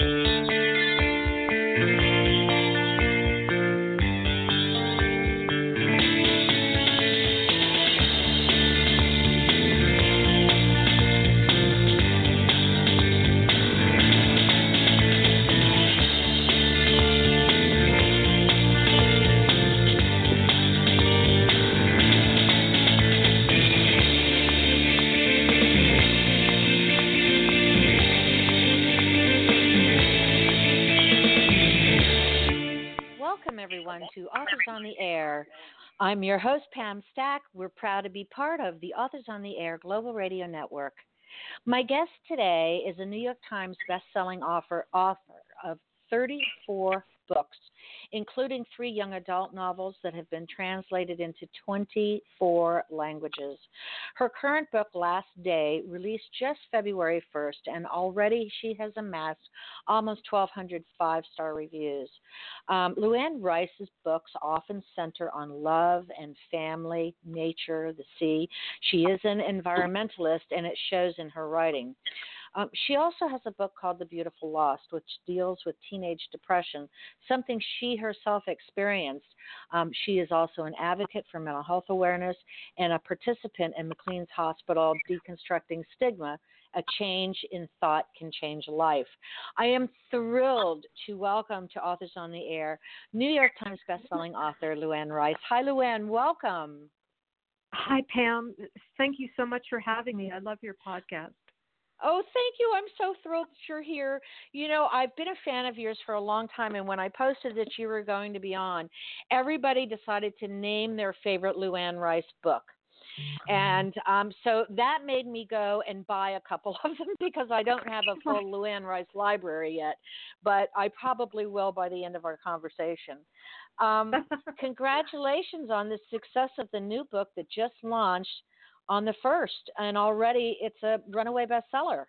Mm-hmm. I'm your host, Pam Stack. We're proud to be part of the Authors on the Air Global Radio Network. My guest today is a New York Times bestselling author, author of 34 books, including three young adult novels that have been translated into 24 languages. Her current book, Last Day, released just February 1st, and already she has amassed almost 1,200 five star reviews. Um, Luanne Rice's books often center on love and family, nature, the sea. She is an environmentalist, and it shows in her writing. Um, she also has a book called The Beautiful Lost, which deals with teenage depression, something she herself experienced. Um, she is also an advocate for mental health awareness and a participant in McLean's Hospital Deconstructing Stigma. A change in thought can change life. I am thrilled to welcome to Authors on the Air New York Times bestselling author Luanne Rice. Hi, Luanne. Welcome. Hi, Pam. Thank you so much for having me. I love your podcast. Oh, thank you. I'm so thrilled that you're here. You know, I've been a fan of yours for a long time, and when I posted that you were going to be on, everybody decided to name their favorite Luanne Rice book. Mm-hmm. And um, so that made me go and buy a couple of them because I don't have a full Luanne Rice library yet, but I probably will by the end of our conversation. Um, congratulations on the success of the new book that just launched on the first, and already it's a runaway bestseller.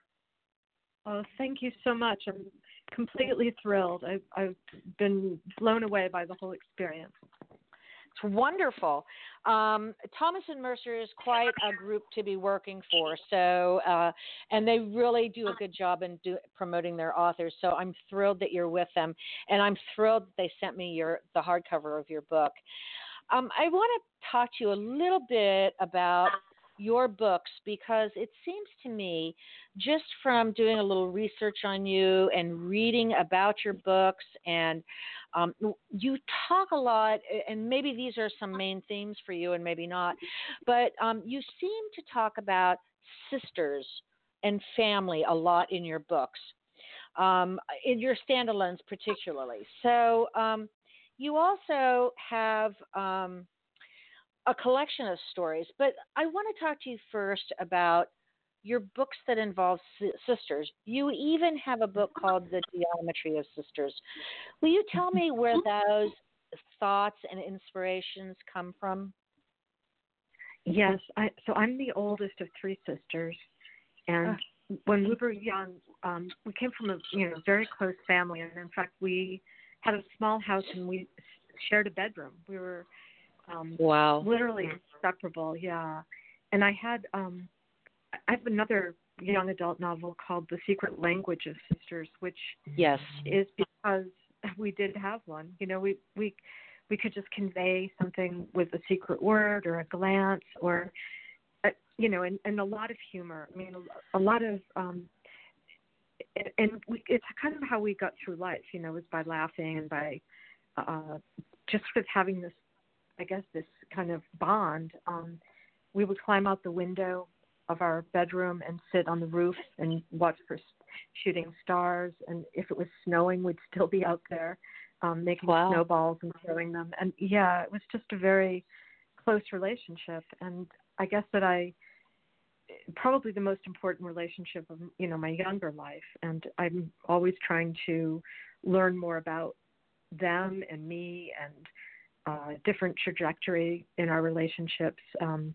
Oh, thank you so much. I'm completely thrilled. I've, I've been blown away by the whole experience. It's wonderful. Um, Thomas and Mercer is quite a group to be working for. So, uh, and they really do a good job in do, promoting their authors. So I'm thrilled that you're with them, and I'm thrilled that they sent me your the hardcover of your book. Um, I want to talk to you a little bit about your books because it seems to me, just from doing a little research on you and reading about your books, and um, you talk a lot, and maybe these are some main themes for you, and maybe not, but um, you seem to talk about sisters and family a lot in your books, um, in your standalones particularly. So um, you also have um, a collection of stories. But I want to talk to you first about your books that involve sisters. You even have a book called The Geometry of Sisters. Will you tell me where those thoughts and inspirations come from? Yes, I, so I'm the oldest of three sisters, and uh. when we were young, um, we came from a you know very close family, and in fact, we had a small house and we shared a bedroom. We were um, wow. Literally inseparable, yeah. And I had um, I have another young adult novel called The Secret Language of Sisters, which yes is because we did have one. You know, we we we could just convey something with a secret word or a glance or uh, you know, and, and a lot of humor. I mean, a, a lot of um, and we, it's kind of how we got through life. You know, was by laughing and by uh, just sort of having this I guess this kind of bond. Um, we would climb out the window of our bedroom and sit on the roof and watch for shooting stars. And if it was snowing, we'd still be out there um, making wow. snowballs and throwing them. And yeah, it was just a very close relationship. And I guess that I probably the most important relationship of you know my younger life and i'm always trying to learn more about them and me and uh, different trajectory in our relationships. Um,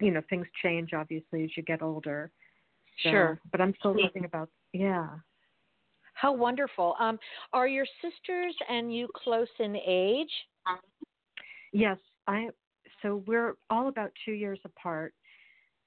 you know, things change obviously as you get older. So, sure. But I'm still thinking about yeah. How wonderful. Um, are your sisters and you close in age? Yes, I. So we're all about two years apart,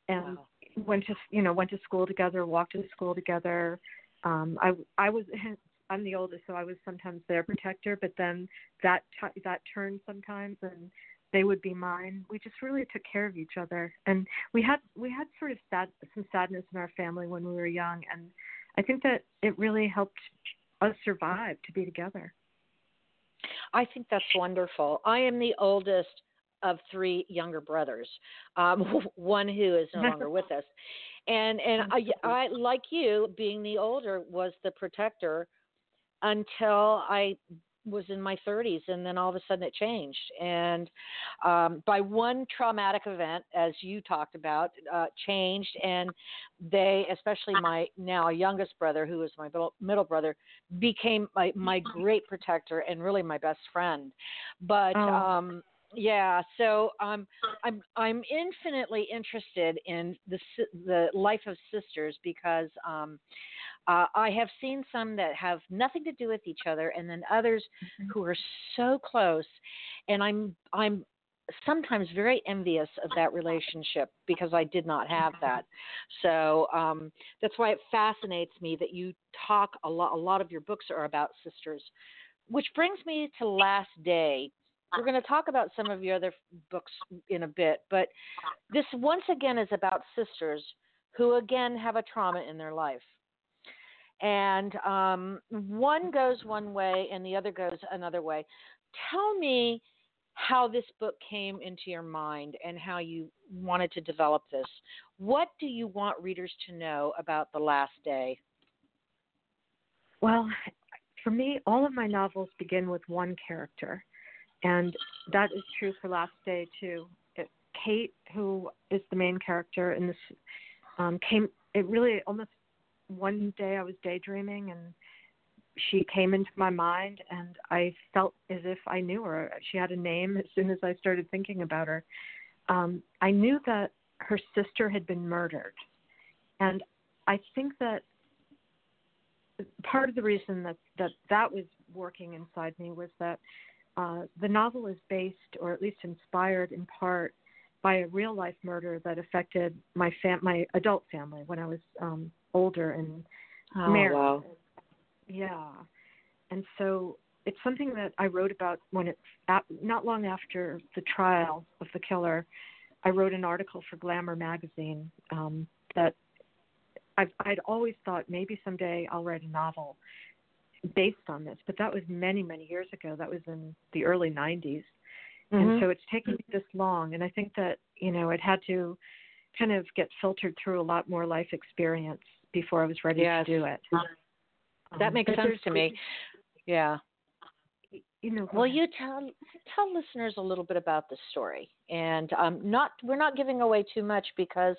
and wow. went to you know went to school together, walked to school together. um, I I was I'm the oldest, so I was sometimes their protector, but then that t- that turned sometimes, and they would be mine. We just really took care of each other, and we had we had sort of sad some sadness in our family when we were young, and I think that it really helped us survive to be together. I think that's wonderful. I am the oldest of three younger brothers, um, one who is no longer with us, and and I, I like you being the older was the protector until I was in my 30s and then all of a sudden it changed and um, by one traumatic event as you talked about uh, changed and they especially my now youngest brother who is my middle, middle brother became my, my great protector and really my best friend but oh. um, yeah so um, i'm i'm infinitely interested in the the life of sisters because um uh, I have seen some that have nothing to do with each other, and then others mm-hmm. who are so close. And I'm I'm sometimes very envious of that relationship because I did not have that. So um, that's why it fascinates me that you talk a lot. A lot of your books are about sisters, which brings me to Last Day. We're going to talk about some of your other books in a bit, but this once again is about sisters who again have a trauma in their life and um, one goes one way and the other goes another way. Tell me how this book came into your mind and how you wanted to develop this. What do you want readers to know about The Last Day? Well, for me, all of my novels begin with one character, and that is true for Last Day too. Kate, who is the main character in this, um, came. It really almost one day I was daydreaming and she came into my mind and I felt as if I knew her. She had a name as soon as I started thinking about her. Um, I knew that her sister had been murdered. And I think that part of the reason that that, that was working inside me was that uh, the novel is based, or at least inspired in part, by a real life murder that affected my fam- my adult family when I was um, older and oh, married. Wow. Yeah, and so it's something that I wrote about when it's not long after the trial of the killer. I wrote an article for Glamour magazine um, that I've, I'd always thought maybe someday I'll write a novel based on this, but that was many many years ago. That was in the early 90s. Mm-hmm. And so it's taken me this long, and I think that you know it had to kind of get filtered through a lot more life experience before I was ready yes. to do it. That um, makes sense to me. Yeah. You know, well, you tell tell listeners a little bit about the story, and um, not we're not giving away too much because,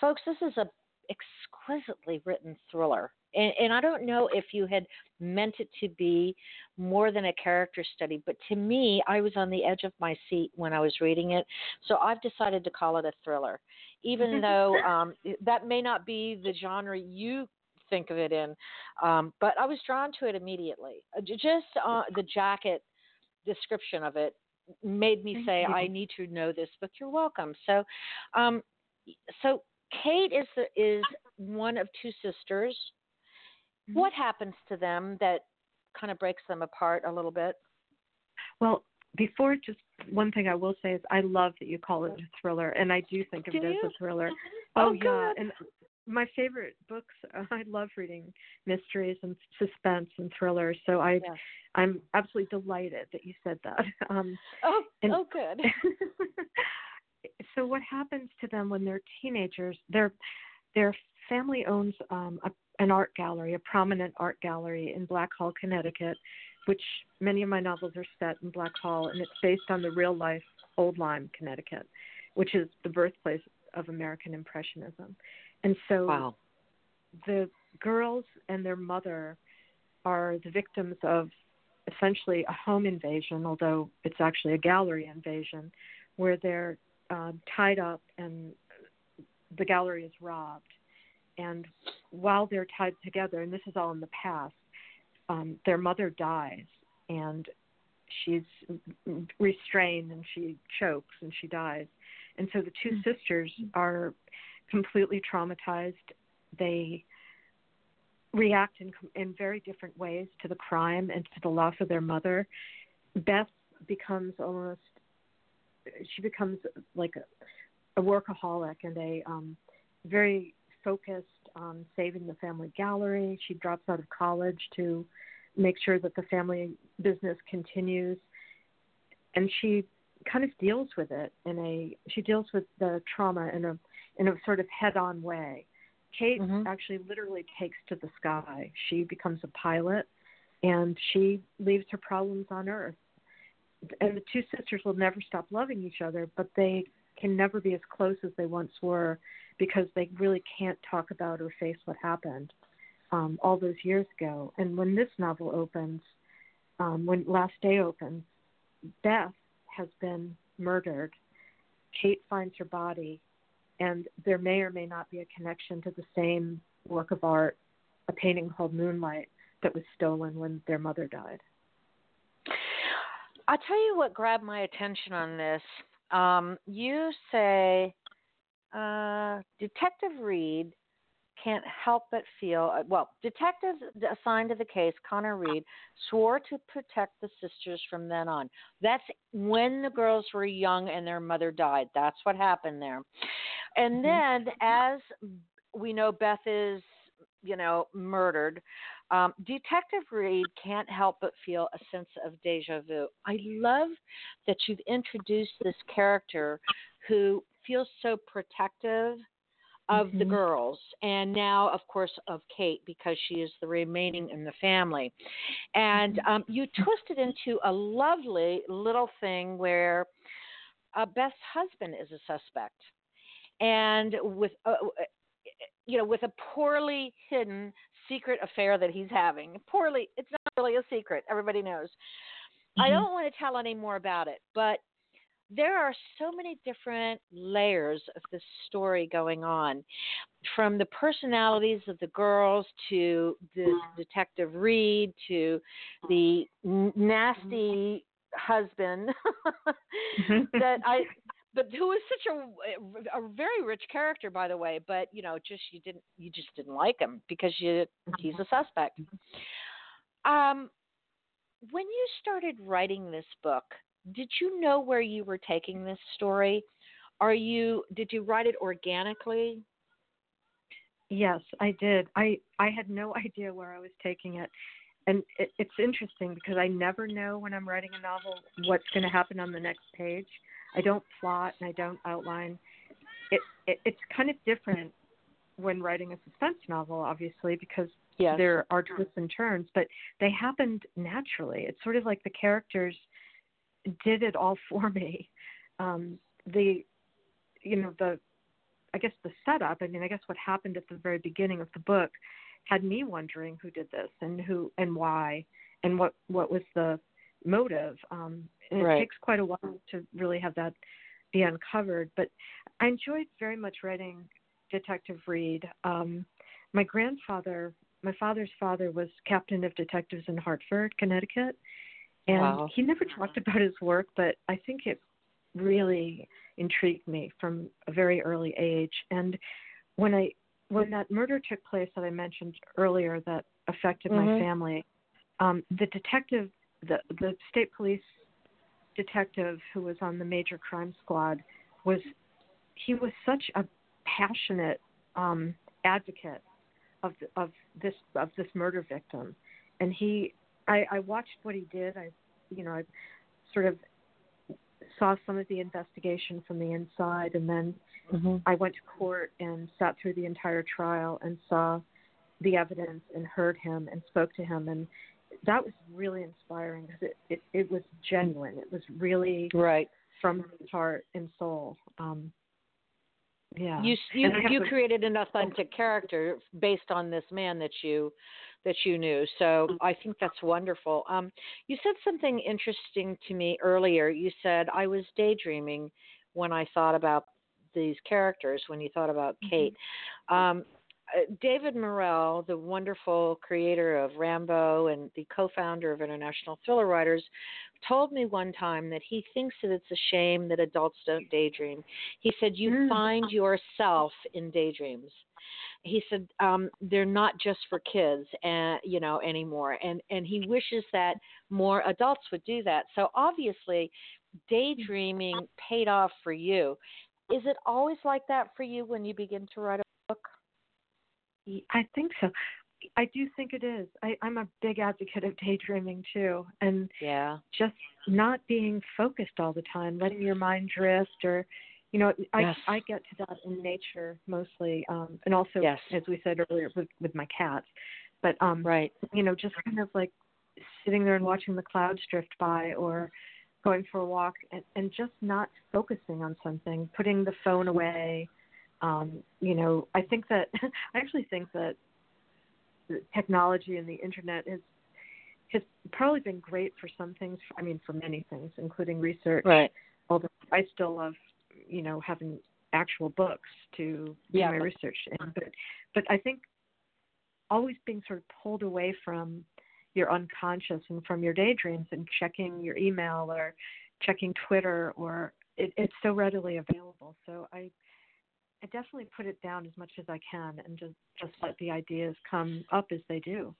folks, this is a exquisitely written thriller. And, and, I don't know if you had meant it to be more than a character study, but to me, I was on the edge of my seat when I was reading it. So I've decided to call it a thriller, even though um, that may not be the genre you think of it in. Um, but I was drawn to it immediately. Uh, just uh, the jacket description of it made me say, I need to know this book. You're welcome. So, um, so Kate is the, is one of two sisters. Mm-hmm. What happens to them that kind of breaks them apart a little bit? Well, before just one thing I will say is I love that you call it a thriller, and I do think of do it you? as a thriller. Oh, oh yeah, and my favorite books. I love reading mysteries and suspense and thrillers. So I. I'm absolutely delighted that you said that. Um, oh, and, oh, good. so what happens to them when they're teenagers? Their their family owns um, a, an art gallery, a prominent art gallery in Black Hall, Connecticut, which many of my novels are set in Black Hall, and it's based on the real life Old Lyme, Connecticut, which is the birthplace of American Impressionism. And so wow. the girls and their mother are the victims of essentially a home invasion, although it's actually a gallery invasion, where they're uh, tied up and the gallery is robbed. And while they're tied together, and this is all in the past, um, their mother dies and she's restrained and she chokes and she dies. And so the 2 mm-hmm. sisters are completely traumatized. They react in in very different ways to the crime and to the loss of their mother. Beth becomes almost she becomes like a, a workaholic and a um very focused on saving the family gallery. She drops out of college to make sure that the family business continues and she kind of deals with it in a she deals with the trauma in a in a sort of head on way. Kate mm-hmm. actually literally takes to the sky. She becomes a pilot and she leaves her problems on earth. And the two sisters will never stop loving each other, but they can never be as close as they once were because they really can't talk about or face what happened um, all those years ago. And when this novel opens, um, when Last Day opens, Beth has been murdered. Kate finds her body, and there may or may not be a connection to the same work of art, a painting called Moonlight, that was stolen when their mother died. I'll tell you what grabbed my attention on this. Um, you say uh, Detective Reid can't help but feel uh, well, detectives assigned to the case, Conor Reid, swore to protect the sisters from then on. That's when the girls were young and their mother died. That's what happened there. And mm-hmm. then, as we know, Beth is, you know, murdered. Um, Detective Reid can't help but feel a sense of deja vu. I love that you've introduced this character who feels so protective of mm-hmm. the girls and now of course of kate because she is the remaining in the family and mm-hmm. um, you twisted into a lovely little thing where uh, beth's husband is a suspect and with uh, uh you know with a poorly hidden secret affair that he's having. Poorly it's not really a secret. Everybody knows. Mm-hmm. i don't want to tell any more about it but there are so many different layers of this story going on from the personalities of the girls to the detective reid to the nasty husband that i but who is such a, a very rich character by the way but you know just you didn't you just didn't like him because you he's a suspect um when you started writing this book did you know where you were taking this story? Are you did you write it organically? Yes, I did. I I had no idea where I was taking it. And it, it's interesting because I never know when I'm writing a novel what's going to happen on the next page. I don't plot and I don't outline. It, it it's kind of different when writing a suspense novel, obviously, because yes. there are twists and turns, but they happened naturally. It's sort of like the characters did it all for me. Um, the, you know, the, I guess the setup. I mean, I guess what happened at the very beginning of the book had me wondering who did this and who and why and what what was the motive. Um, and right. it takes quite a while to really have that be uncovered. But I enjoyed very much writing Detective Reid. Um, my grandfather, my father's father, was captain of detectives in Hartford, Connecticut, and wow. he never talked about his work, but I think it really intrigued me from a very early age. And when I when that murder took place that I mentioned earlier that affected mm-hmm. my family, um, the detective, the the state police detective who was on the major crime squad was he was such a passionate um, advocate of the, of this of this murder victim, and he I, I watched what he did. I, you know, I sort of saw some of the investigation from the inside, and then mm-hmm. I went to court and sat through the entire trial and saw the evidence and heard him and spoke to him, and that was really inspiring because it, it it was genuine. It was really right from his heart and soul. Um, yeah, you you you created an authentic character based on this man that you that you knew. So I think that's wonderful. Um, you said something interesting to me earlier. You said I was daydreaming when I thought about these characters. When you thought about mm-hmm. Kate, um, uh, David Morrell, the wonderful creator of Rambo and the co-founder of International Thriller Writers, told me one time that he thinks that it's a shame that adults don't daydream. He said you mm. find yourself in daydreams. he said um they're not just for kids and you know anymore and and he wishes that more adults would do that so obviously daydreaming paid off for you is it always like that for you when you begin to write a book i think so. I do think it is. I i'm a big advocate of daydreaming too and yeah. just not being focused all the time letting your mind drift or you know i yes. i get to that in nature mostly um and also yes. as we said earlier with with my cats. But um right. you know just kind of like sitting there and watching the clouds drift by or going for a walk and, and just not focusing on something putting the phone away um you know i think that i actually think that technology and the internet has has probably been great for some things i mean for many things including research right although i still love you know having actual books to do yeah, my research in. But but I think always being sort of pulled away from your unconscious and from your daydreams and checking your email or checking Twitter or it, it's so readily available. So I I definitely put it down as much as I can and just just let the ideas come up as they do.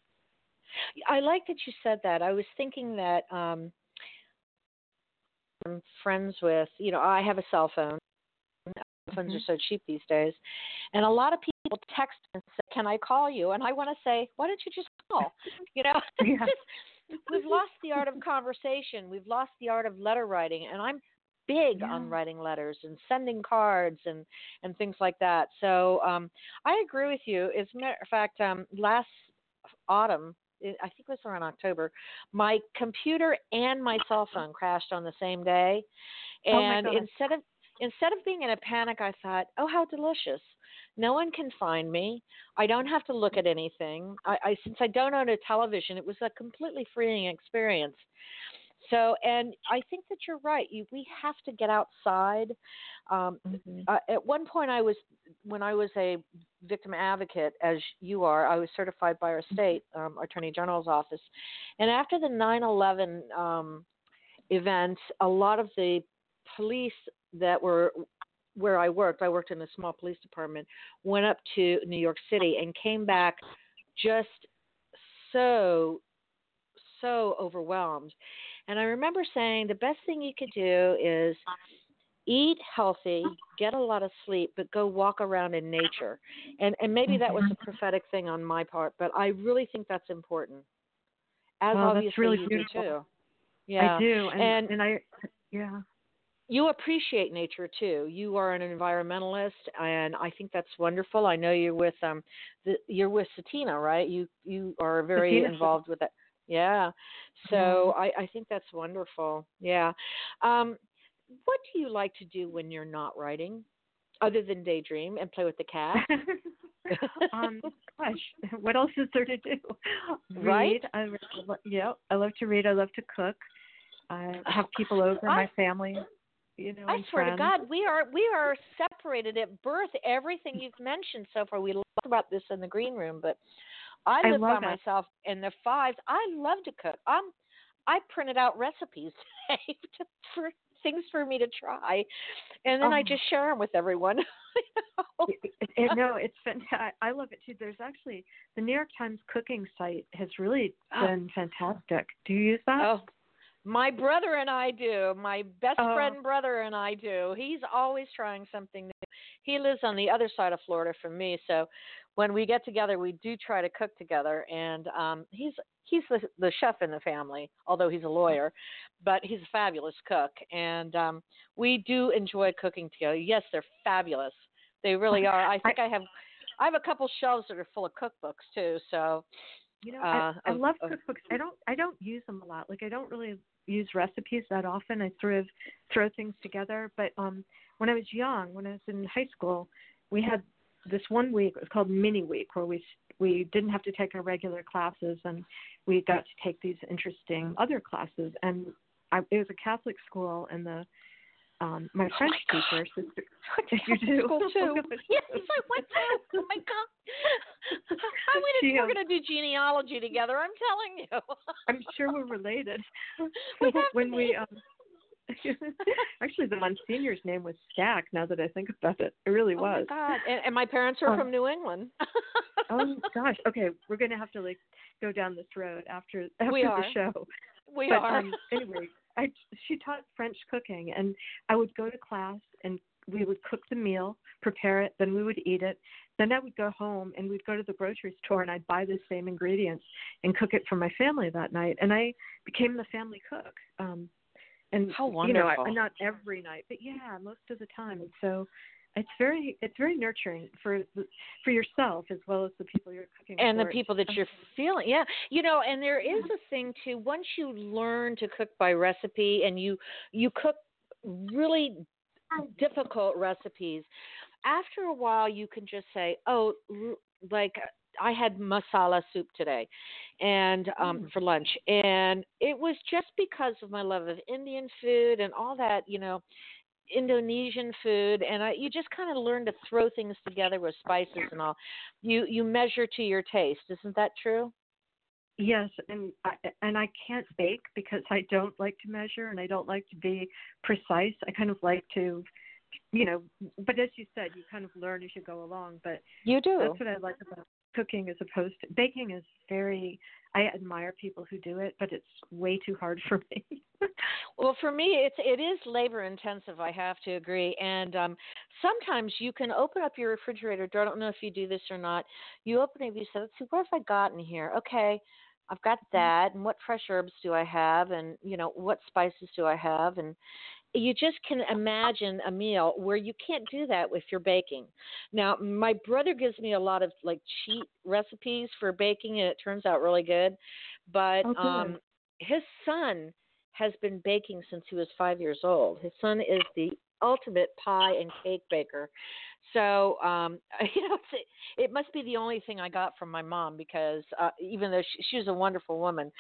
I like that you said that. I was thinking that um I'm friends with, you know, I have a cell phone. Phones mm-hmm. are so cheap these days. And a lot of people text and say, Can I call you? And I want to say, Why don't you just call? You know, yeah. we've lost the art of conversation. We've lost the art of letter writing. And I'm big yeah. on writing letters and sending cards and and things like that. So um I agree with you. As a matter of fact, um last autumn I think it was around October, my computer and my cell phone crashed on the same day. Oh And oh instead of instead of being in a panic, I thought, "Oh, how delicious! No one can find me. I don't have to look at anything. I, I since I don't own a television, it was a completely freeing experience." So, and I think that you're right. You, we have to get outside. Um, mm-hmm. uh, at one point, I was when I was a victim advocate, as you are. I was certified by our mm-hmm. state um, attorney general's office, and after the 9/11 um, event, a lot of the police that were where I worked, I worked in a small police department, went up to New York City and came back just so so overwhelmed. And I remember saying the best thing you could do is eat healthy, get a lot of sleep, but go walk around in nature. And and maybe that was a mm-hmm. prophetic thing on my part, but I really think that's important. As well, obviously that's really you beautiful. do too. Yeah. I do. And, and and I yeah. You appreciate nature too. You are an environmentalist and I think that's wonderful. I know you're with um the, you're with Satina, right? You you are very involved with that. Yeah. So I, I think that's wonderful. Yeah. Um, what do you like to do when you're not writing, other than daydream and play with the cat? um, gosh, what else is there to do? Right? Read. I, yeah, I love to read. I love to cook. I have people over, I, my family. You know, I swear friends. to God, we are we are separated at birth. Everything you've mentioned so far, we talked about this in the green room, but I live I by it. myself in the fives. I love to cook. I'm I printed out recipes for things for me to try, and then oh. I just share them with everyone. no, it's fantastic. I love it too. There's actually the New York Times cooking site has really oh. been fantastic. Do you use that? Oh, my brother and I do. My best oh. friend brother and I do. He's always trying something new. He lives on the other side of Florida from me, so when we get together, we do try to cook together. And um, he's he's the, the chef in the family, although he's a lawyer, but he's a fabulous cook, and um, we do enjoy cooking together. Yes, they're fabulous. They really are. I think I, I have I have a couple shelves that are full of cookbooks too. So you know, uh, I, I love cookbooks. I don't I don't use them a lot. Like I don't really use recipes that often. I sort of throw things together. But um, when I was young, when I was in high school, we had this one week. It was called Mini Week, where we we didn't have to take our regular classes, and we got to take these interesting other classes. And I, it was a Catholic school, and the um my French oh my teacher, sister, you do school too. yes, I went to. Oh my god! I went. We're going to do genealogy together. I'm telling you. I'm sure we're related. We when to we um, Actually, the Monsignor's name was Stack. Now that I think about it, it really oh was. my God! And, and my parents are Um, from New England. oh gosh. Okay, we're gonna have to like go down this road after after the show. we but, are. Um, anyway, I she taught French cooking, and I would go to class and we would cook the meal, prepare it, then we would eat it. Then I would go home and we'd go to the grocery store and I'd buy the same ingredients and cook it for my family that night. And I became the family cook. Um, and How you know, I, wonderful. not every night, but yeah, most of the time. And so it's very it's very nurturing for the, for yourself as well as the people you're cooking for. and the people that you're feeling yeah you know and there is a thing too once you learn to cook by recipe and you you cook really difficult recipes after a while you can just say oh like i had masala soup today and um Mm. for lunch and it was just because of my love of indian food and all that you know Indonesian food, and I, you just kind of learn to throw things together with spices and all. You you measure to your taste, isn't that true? Yes, and I, and I can't bake because I don't like to measure and I don't like to be precise. I kind of like to, you know, but as you said, you kind of learn as you go along. But You do. that's what I like about cooking as opposed to baking is very. I admire people who do it, but it's way too hard for me. Well, for me, it's it is labor intensive. I have to agree. And um, sometimes you can open up your refrigerator door. I don't know if you do this or not. You open it, you say, "Let's see, what have I got in here?" Okay, I've got that. And what fresh herbs do I have? And you know, what spices do I have? And you just can imagine a meal where you can't do that if you're baking. Now, my brother gives me a lot of like cheat recipes for baking, and it turns out really good. But Oh, good. um, his son has been baking since he was five years old. His son is the ultimate pie and cake baker. So, um, you know, it must be the only thing I got from my mom because uh, even though she, she was a wonderful woman,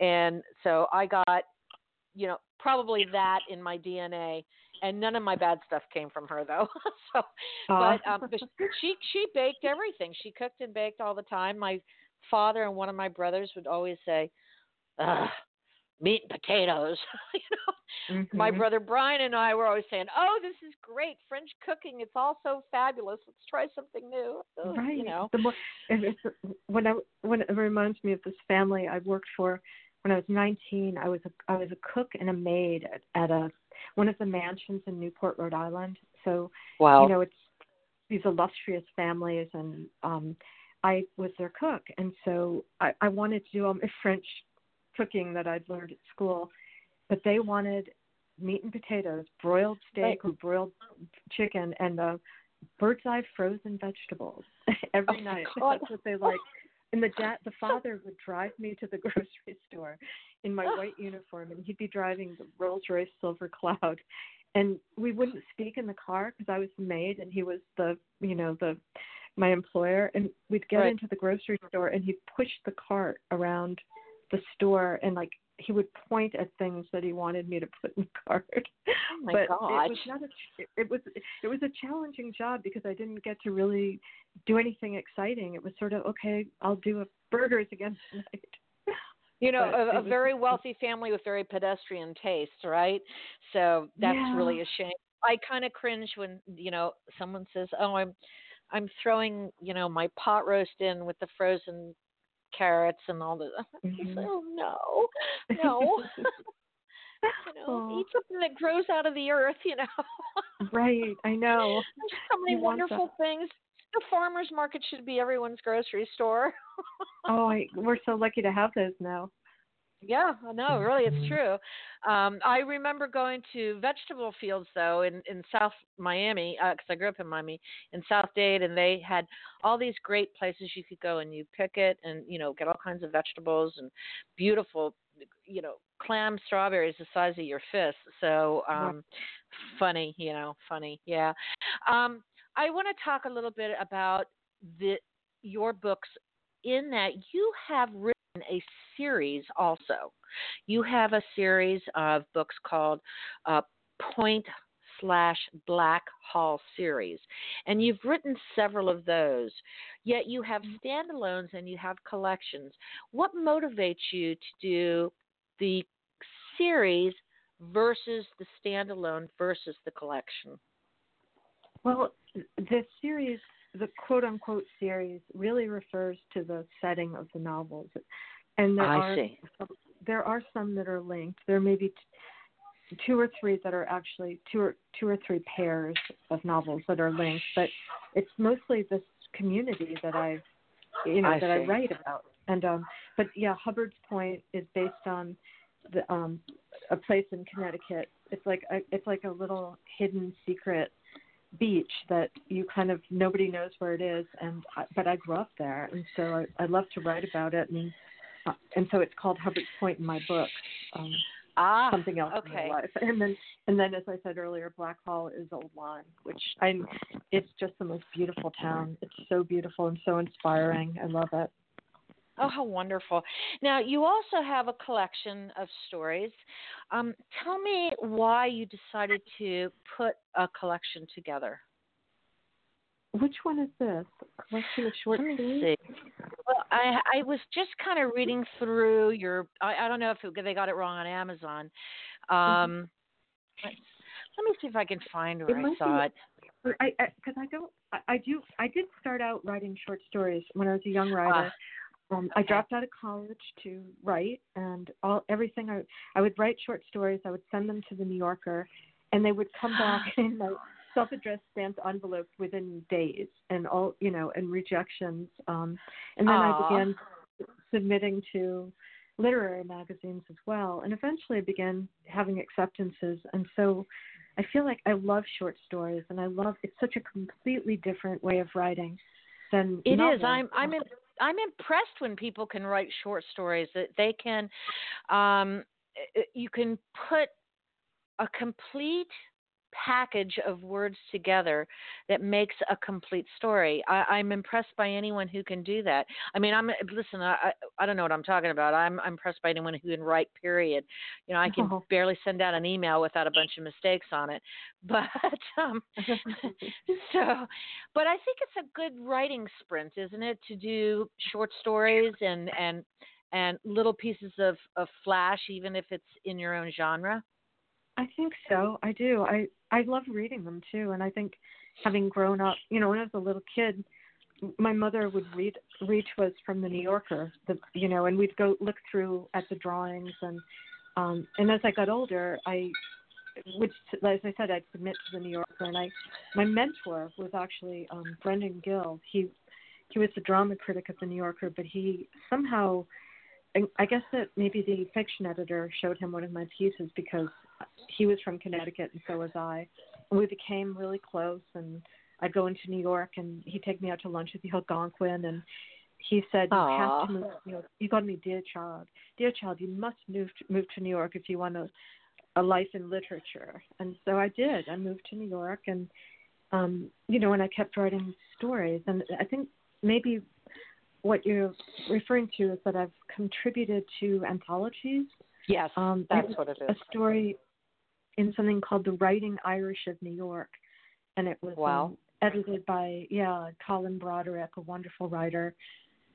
and so I got, you know, probably that in my DNA. And none of my bad stuff came from her though. so, but um, but she she baked everything. She cooked and baked all the time. My father and one of my brothers would always say, Ugh, "Meat and potatoes." you know, my Mhm. brother Brian and I were always saying, "Oh, this is great French cooking. It's all so fabulous. Let's try something new." Ugh, right. You know. The more, and it's, when I when it reminds me of this family I worked for when I was 19. I was a I was a cook and a maid at, at a one of the mansions in Newport, Rhode Island. So Wow. you know it's these illustrious families, and um, I was their cook, and so I, I wanted to do all my French cooking that I'd learned at school, but they wanted meat and potatoes, broiled steak or broiled chicken, and the bird's eye frozen vegetables oh every Oh, night. That's what they like. And the dad, the father would drive me to the grocery store in my white uniform, and he'd be driving the Rolls Royce Silver Cloud, and we wouldn't speak in the car because I was the maid and he was the, you know, the my employer, and we'd get Right. into the grocery store, and he'd push the cart around the store, and like he would point at things that he wanted me to put in the cart. oh my but gosh. it was not a it, it was it was a challenging job because I didn't get to really do anything exciting. It was sort of okay, I'll do a burgers again tonight. You know, but a, a was- very wealthy family with very pedestrian tastes, right? So that's Yeah. really a shame. I kind of cringe when you know someone says, "Oh, I'm, I'm throwing you know my pot roast in with the frozen carrots and all the." Mhm. like, oh no, no. you know, Aw. eat something that grows out of the earth. You know. right, I know. There's so many You wonderful things. The farmers market should be everyone's grocery store. Oh, I, we're so lucky to have those now. Yeah, no, really, it's true. Um, I remember going to vegetable fields though in in South Miami because I grew up in Miami in South Dade, and they had all these great places you could go and you pick it and you know get all kinds of vegetables and beautiful, you know, clam strawberries the size of your fist. So um, funny, you know, funny, yeah. Um, I want to talk a little bit about the your books in that you have written a series also. You have a series of books called uh, Point slash Black Hall series, and you've written several of those. Yet you have standalones and you have collections. What motivates you to do the series versus the standalone versus the collection? Well, the series, the quote unquote series, really refers to the setting of the novels, and there I are see. there are some that are linked. There may be t- two or three that are actually two or two or three pairs of novels that are linked, but it's mostly this community that I, you know, I that I write about. And um, but yeah, Hubbard's Point is based on the um a place in Connecticut. It's like a, it's like a little hidden secret beach that you kind of nobody knows where it is and I, but I grew up there and so I, I love to write about it and uh, and so it's called Hubbard's Point in my book. Um, Ah, something else okay. in my life. And then and then as I said earlier, Black Hall is Old Lyme, which I'm it's just the most beautiful town. It's so beautiful and so inspiring. I love it. Oh, how wonderful. Now, you also have a collection of stories. Um, tell me why you decided to put a collection together. Which one is this? Collection of short Let me stories? see. Well, I I was just kind of reading through your. I, I don't know if it, they got it wrong on Amazon. Um, let's- let me see if I can find where It I saw be- it. Or I because I, don't I, I do I did start out writing short stories when I was a young writer. Um, I dropped out of college to write, and all everything I I would write short stories. I would send them to the New Yorker, and they would come back in my self-addressed stamped envelope within days, and all you know, and rejections. Um, and then Aw. I began submitting to literary magazines as well, and eventually I began having acceptances. And so, I feel like I love short stories, and I love it's such a completely different way of writing than It is. novels. I'm I'm in, I'm impressed when people can write short stories that they can um uh, you can put a complete package of words together that makes a complete story. I, I'm impressed by anyone who can do that. I mean, I'm listen. I I, I don't know what I'm talking about. I'm, I'm impressed by anyone who can write. Period. You know, I can Oh. barely send out an email without a bunch of mistakes on it. But um, so, but I think it's a good writing sprint, isn't it, to do short stories and and and little pieces of of flash, even if it's in your own genre. I think so. I do. I I love reading them too, and I think having grown up, you know, when I was a little kid, my mother would read read to us from the New Yorker, the you know, and we'd go look through at the drawings and um and as I got older, I would as I said, I'd submit to the New Yorker, and I my mentor was actually um Brendan Gill. He he was the drama critic of the New Yorker, but he somehow I guess that maybe the fiction editor showed him one of my pieces because he was from Connecticut and so was I. And we became really close and I'd go into New York and he'd take me out to lunch at the Algonquin and he said, You have to move New York. He called me dear child. Dear child, you must move to, move to New York if you want a a life in literature. And so I did. I moved to New York and um, you know, and I kept writing stories and I think maybe what you're referring to is that I've contributed to anthologies. Yes, Um, that's what it is. a story in something called The Writing Irish of New York, and it was Wow. um, edited by yeah Colin Broderick, a wonderful writer,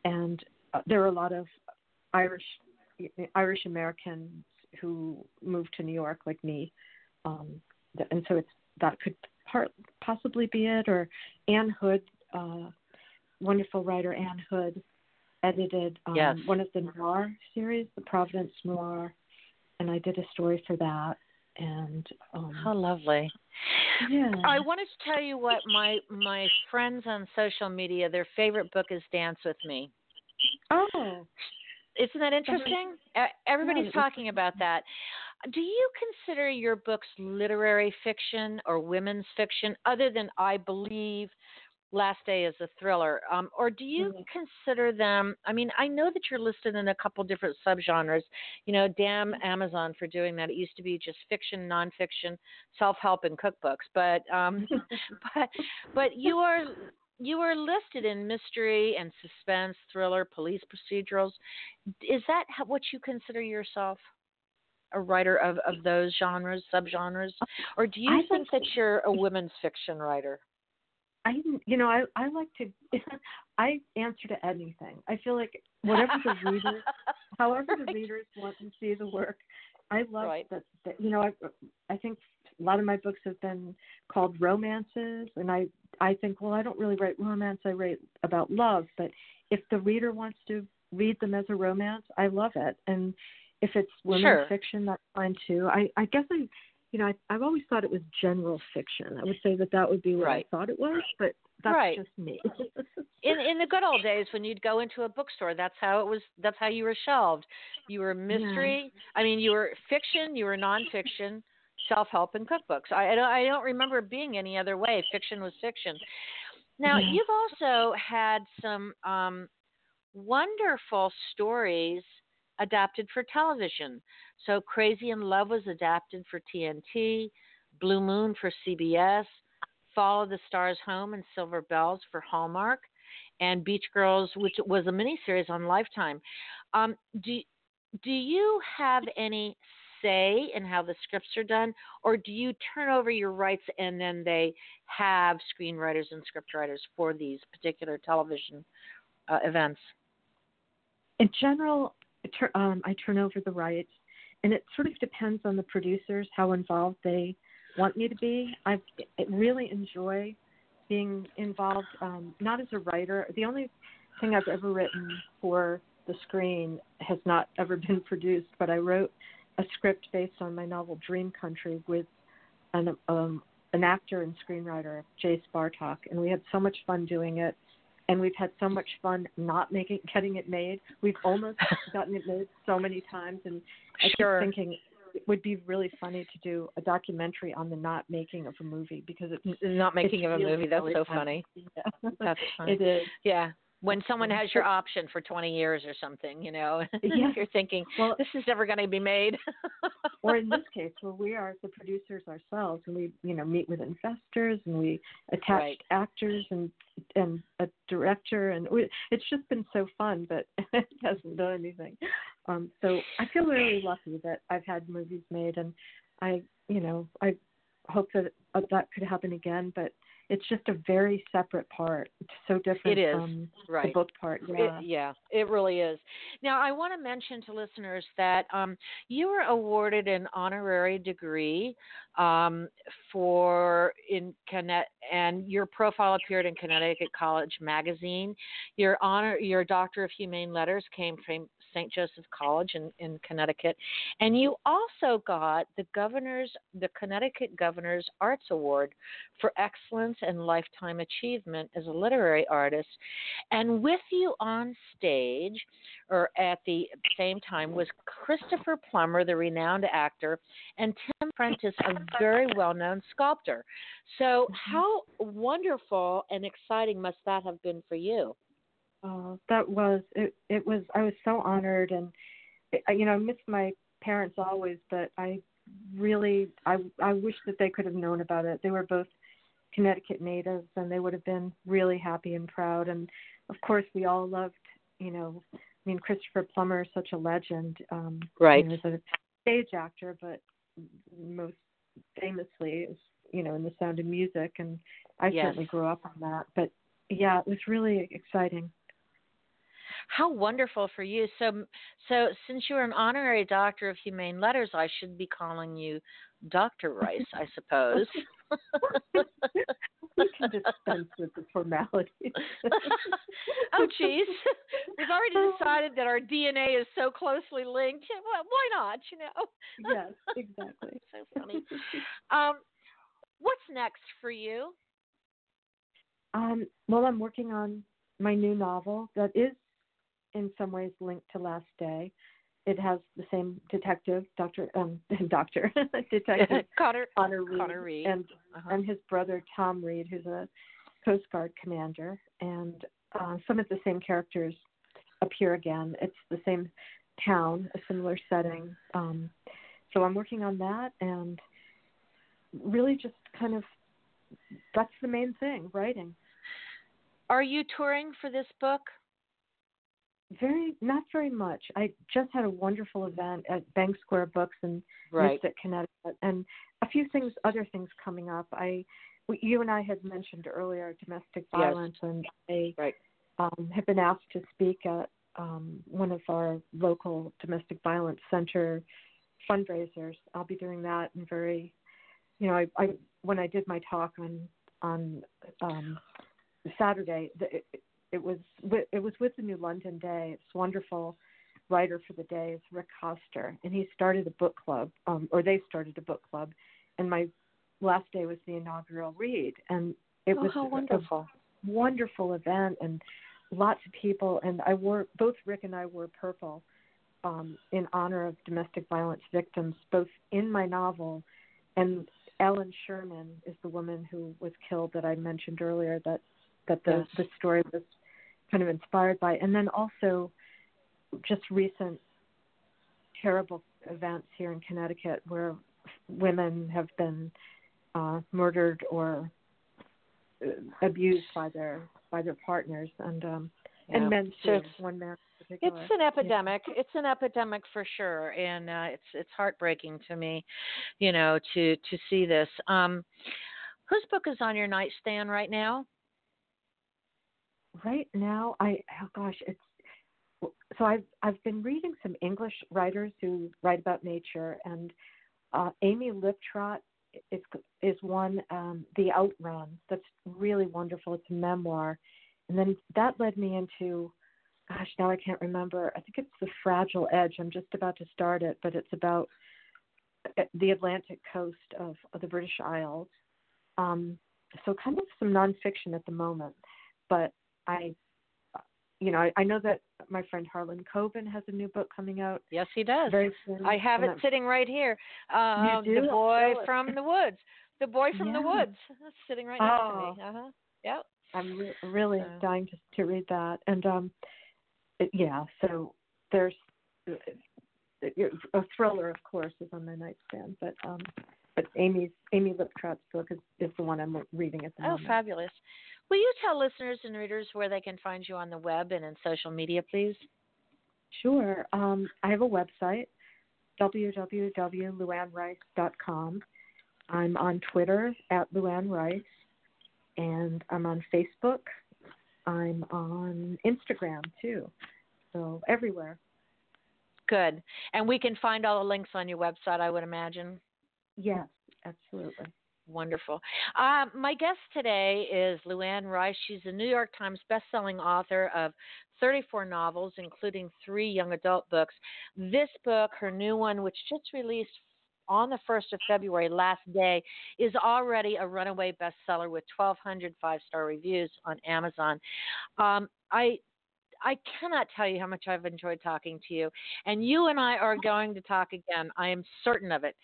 and uh, there were a lot of Irish Irish Americans who moved to New York like me, um, and so it's that could part possibly be it or Ann Hood. Uh, wonderful writer Ann Hood edited um, Yes. one of the noir series, the Providence Noir, and I did a story for that. And um, How lovely. yeah, I wanted to tell you what my my friends on social media their favorite book is Dance with Me. oh, Isn't that interesting? Everybody's talking about that. Do you consider your books literary fiction or women's fiction, other than I believe Last Day is a thriller, um, or do you Mhm. consider them? I mean, I know that you're listed in a couple different subgenres. You know, damn Mm-hmm. Amazon for doing that. It used to be just fiction, nonfiction, self-help, and cookbooks, but um, but but you are you are listed in mystery and suspense, thriller, police procedurals. Is that what you consider yourself? A writer of, of those genres, subgenres, or do you I think that you're a women's fiction writer? I you know I I like to I answer to anything. I feel like whatever the reader, however the readers want to see the work, I love right. that, that. You know, I I think a lot of my books have been called romances, and I I think, well, I don't really write romance. I write about love. But if the reader wants to read them as a romance, I love it. And if it's women's sure. fiction, that's fine too. I I guess I, you know, I, I've always thought it was general fiction. I would say that that would be what right. I thought it was, but that's right. just me. in in the good old days when you'd go into a bookstore, that's how it was. That's how you were shelved. You were mystery. Yeah. I mean, you were fiction. You were nonfiction self-help and cookbooks. I, I don't, I don't remember being any other way. Fiction was fiction. Now you've also had some um, wonderful stories adapted for television. So Crazy in Love was adapted for TNT, Blue Moon for CBS, Follow the Stars Home and Silver Bells for Hallmark, and Beach Girls, which was a miniseries on Lifetime. Um, do do you have any say in how the scripts are done, or do you turn over your rights and then they have screenwriters and scriptwriters for these particular television uh, events? In general, um, I turn over the rights, and it sort of depends on the producers how involved they want me to be. I really enjoy being involved, um, not as a writer. The only thing I've ever written for the screen has not ever been produced, but I wrote a script based on my novel Dream Country with an um, an actor and screenwriter Jace Bartok, and we had so much fun doing it. And we've had so much fun not making getting it made. We've almost gotten it made so many times, and I sure. keep thinking it would be really funny to do a documentary on the not making of a movie because it's not making it's of a movie. That's really so funny. funny. Yeah. That's funny. It is. Yeah when someone has your option for 20 years or something, you know, yeah. you're thinking, well, this is never going to be made. or in this case, where we are the producers ourselves, and we, you know, meet with investors and we attach right. actors and and a director, and we, it's just been so fun, but it hasn't done anything. Um, so I feel really lucky that I've had movies made, and I, you know, I hope that uh, that could happen again, but it's just a very separate part. It's so different it is. from right. the book part. Yeah. It, yeah, it really is. Now, I want to mention to listeners that um, you were awarded an honorary degree um, for in Connect, and your profile appeared in Connecticut College Magazine. Your honor, your Doctor of Humane Letters came from St. Joseph College in, in Connecticut, and you also got the governor's, the Connecticut Governor's Arts Award for excellence and lifetime achievement as a literary artist. And with you on stage, or at the same time, was Christopher Plummer, the renowned actor, and Tim Prentice, a very well-known sculptor. So, Mm-hmm. how wonderful and exciting must that have been for you? Oh, that was it. It was. I was so honored, and you know, I miss my parents always, but I really, I, I wish that they could have known about it. They were both Connecticut natives, and they would have been really happy and proud. And of course, we all loved, you know, I mean, Christopher Plummer is such a legend. Um, right. He was a stage actor, but most famously is, you know, in The Sound of Music, and I yes. certainly grew up on that. But yeah, it was really exciting. How wonderful for you. So, so since you're an honorary doctor of humane letters, I should be calling you Dr. Rice, I suppose. we can dispense with the formalities. oh, jeez. We've already decided that our DNA is so closely linked. Well, why not? You know. yes, exactly. so funny. Um, what's next for you? Um, well, I'm working on my new novel that is in some ways linked to Last Day. It has the same detective, Doctor, um, Doctor, detective Connor, Conor Reid, Conor Reid. and uh-huh. and his brother Tom Reid, who's a Coast Guard commander, and uh, some of the same characters appear again. It's the same town, a similar setting. Um, so I'm working on that, and really just kind of that's the main thing, writing. Are you touring for this book? Very, not very much. I just had a wonderful event at Bank Square Books in right. Mystic, Connecticut, and a few things, other things coming up. I, you and I had mentioned earlier domestic violence, yes. and I right. um, have been asked to speak at um, one of our local domestic violence center fundraisers. I'll be doing that and very, you know, I, I when I did my talk on on um, Saturday, the, it, was it was with the New London Day. It's wonderful writer for the day is Rick Koster, and he started a book club, um, or they started a book club, and my last day was the inaugural read, and it oh, was how wonderful, a wonderful event, and lots of people, and I wore both Rick and I wore purple um, in honor of domestic violence victims, both in my novel, and Ellen Sherman is the woman who was killed that I mentioned earlier. That that the yes. the story was kind of inspired by, and then also just recent terrible events here in Connecticut where women have been uh, murdered or abused by their by their partners and um yeah. and men too. So One man. It's an epidemic. Yeah. It's an epidemic for sure, and uh, it's it's heartbreaking to me, you know, to to see this. Um, whose book is on your nightstand right now? Right now, I oh gosh, it's so I've I've been reading some English writers who write about nature, and uh, Amy Liptrot is is one um, the Outrun that's really wonderful. It's a memoir, and then that led me into, gosh, now I can't remember. I think it's the Fragile Edge. I'm just about to start it, but it's about uh, the Atlantic coast of, of the British Isles. Um, so kind of some nonfiction at the moment, but I you know, I, I know that my friend Harlan Coben has a new book coming out. Yes, he does. Very soon. I have it sitting right here. Um, you do? The boy from the woods. The boy from yeah. the woods. That's sitting right next oh. to me. Uh huh. Yep. I'm re- really so. dying to to read that, and um, it, yeah. So there's uh, a thriller, of course, is on my nightstand, but um, but Amy's Amy Liptrot's book is, is the one I'm reading at the oh, moment. Oh, fabulous! Will you tell listeners and readers where they can find you on the web and in social media, please? Sure. Um, I have a website, www.luannrice.com. I'm on Twitter at Luanne Rice, and I'm on Facebook. I'm on Instagram too. So everywhere. Good. And we can find all the links on your website, I would imagine. Yes, absolutely. Wonderful. Uh, my guest today is Luanne Rice. She's a New York Times bestselling author of 34 novels, including three young adult books. This book, her new one, which just released on the 1st of February, last day, is already a runaway bestseller with 1,200 five star reviews on Amazon. Um, I I cannot tell you how much I've enjoyed talking to you. And you and I are going to talk again. I am certain of it.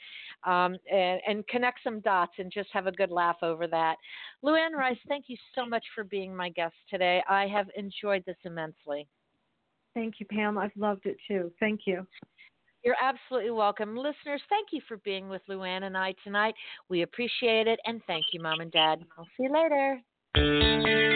Um, and, and, connect some dots and just have a good laugh over that. Luanne Rice, thank you so much for being my guest today. I have enjoyed this immensely. Thank you, Pam. I've loved it too. Thank you. You're absolutely welcome. Listeners, thank you for being with Luanne and I tonight. We appreciate it. And thank you, Mom and Dad. I'll see you later.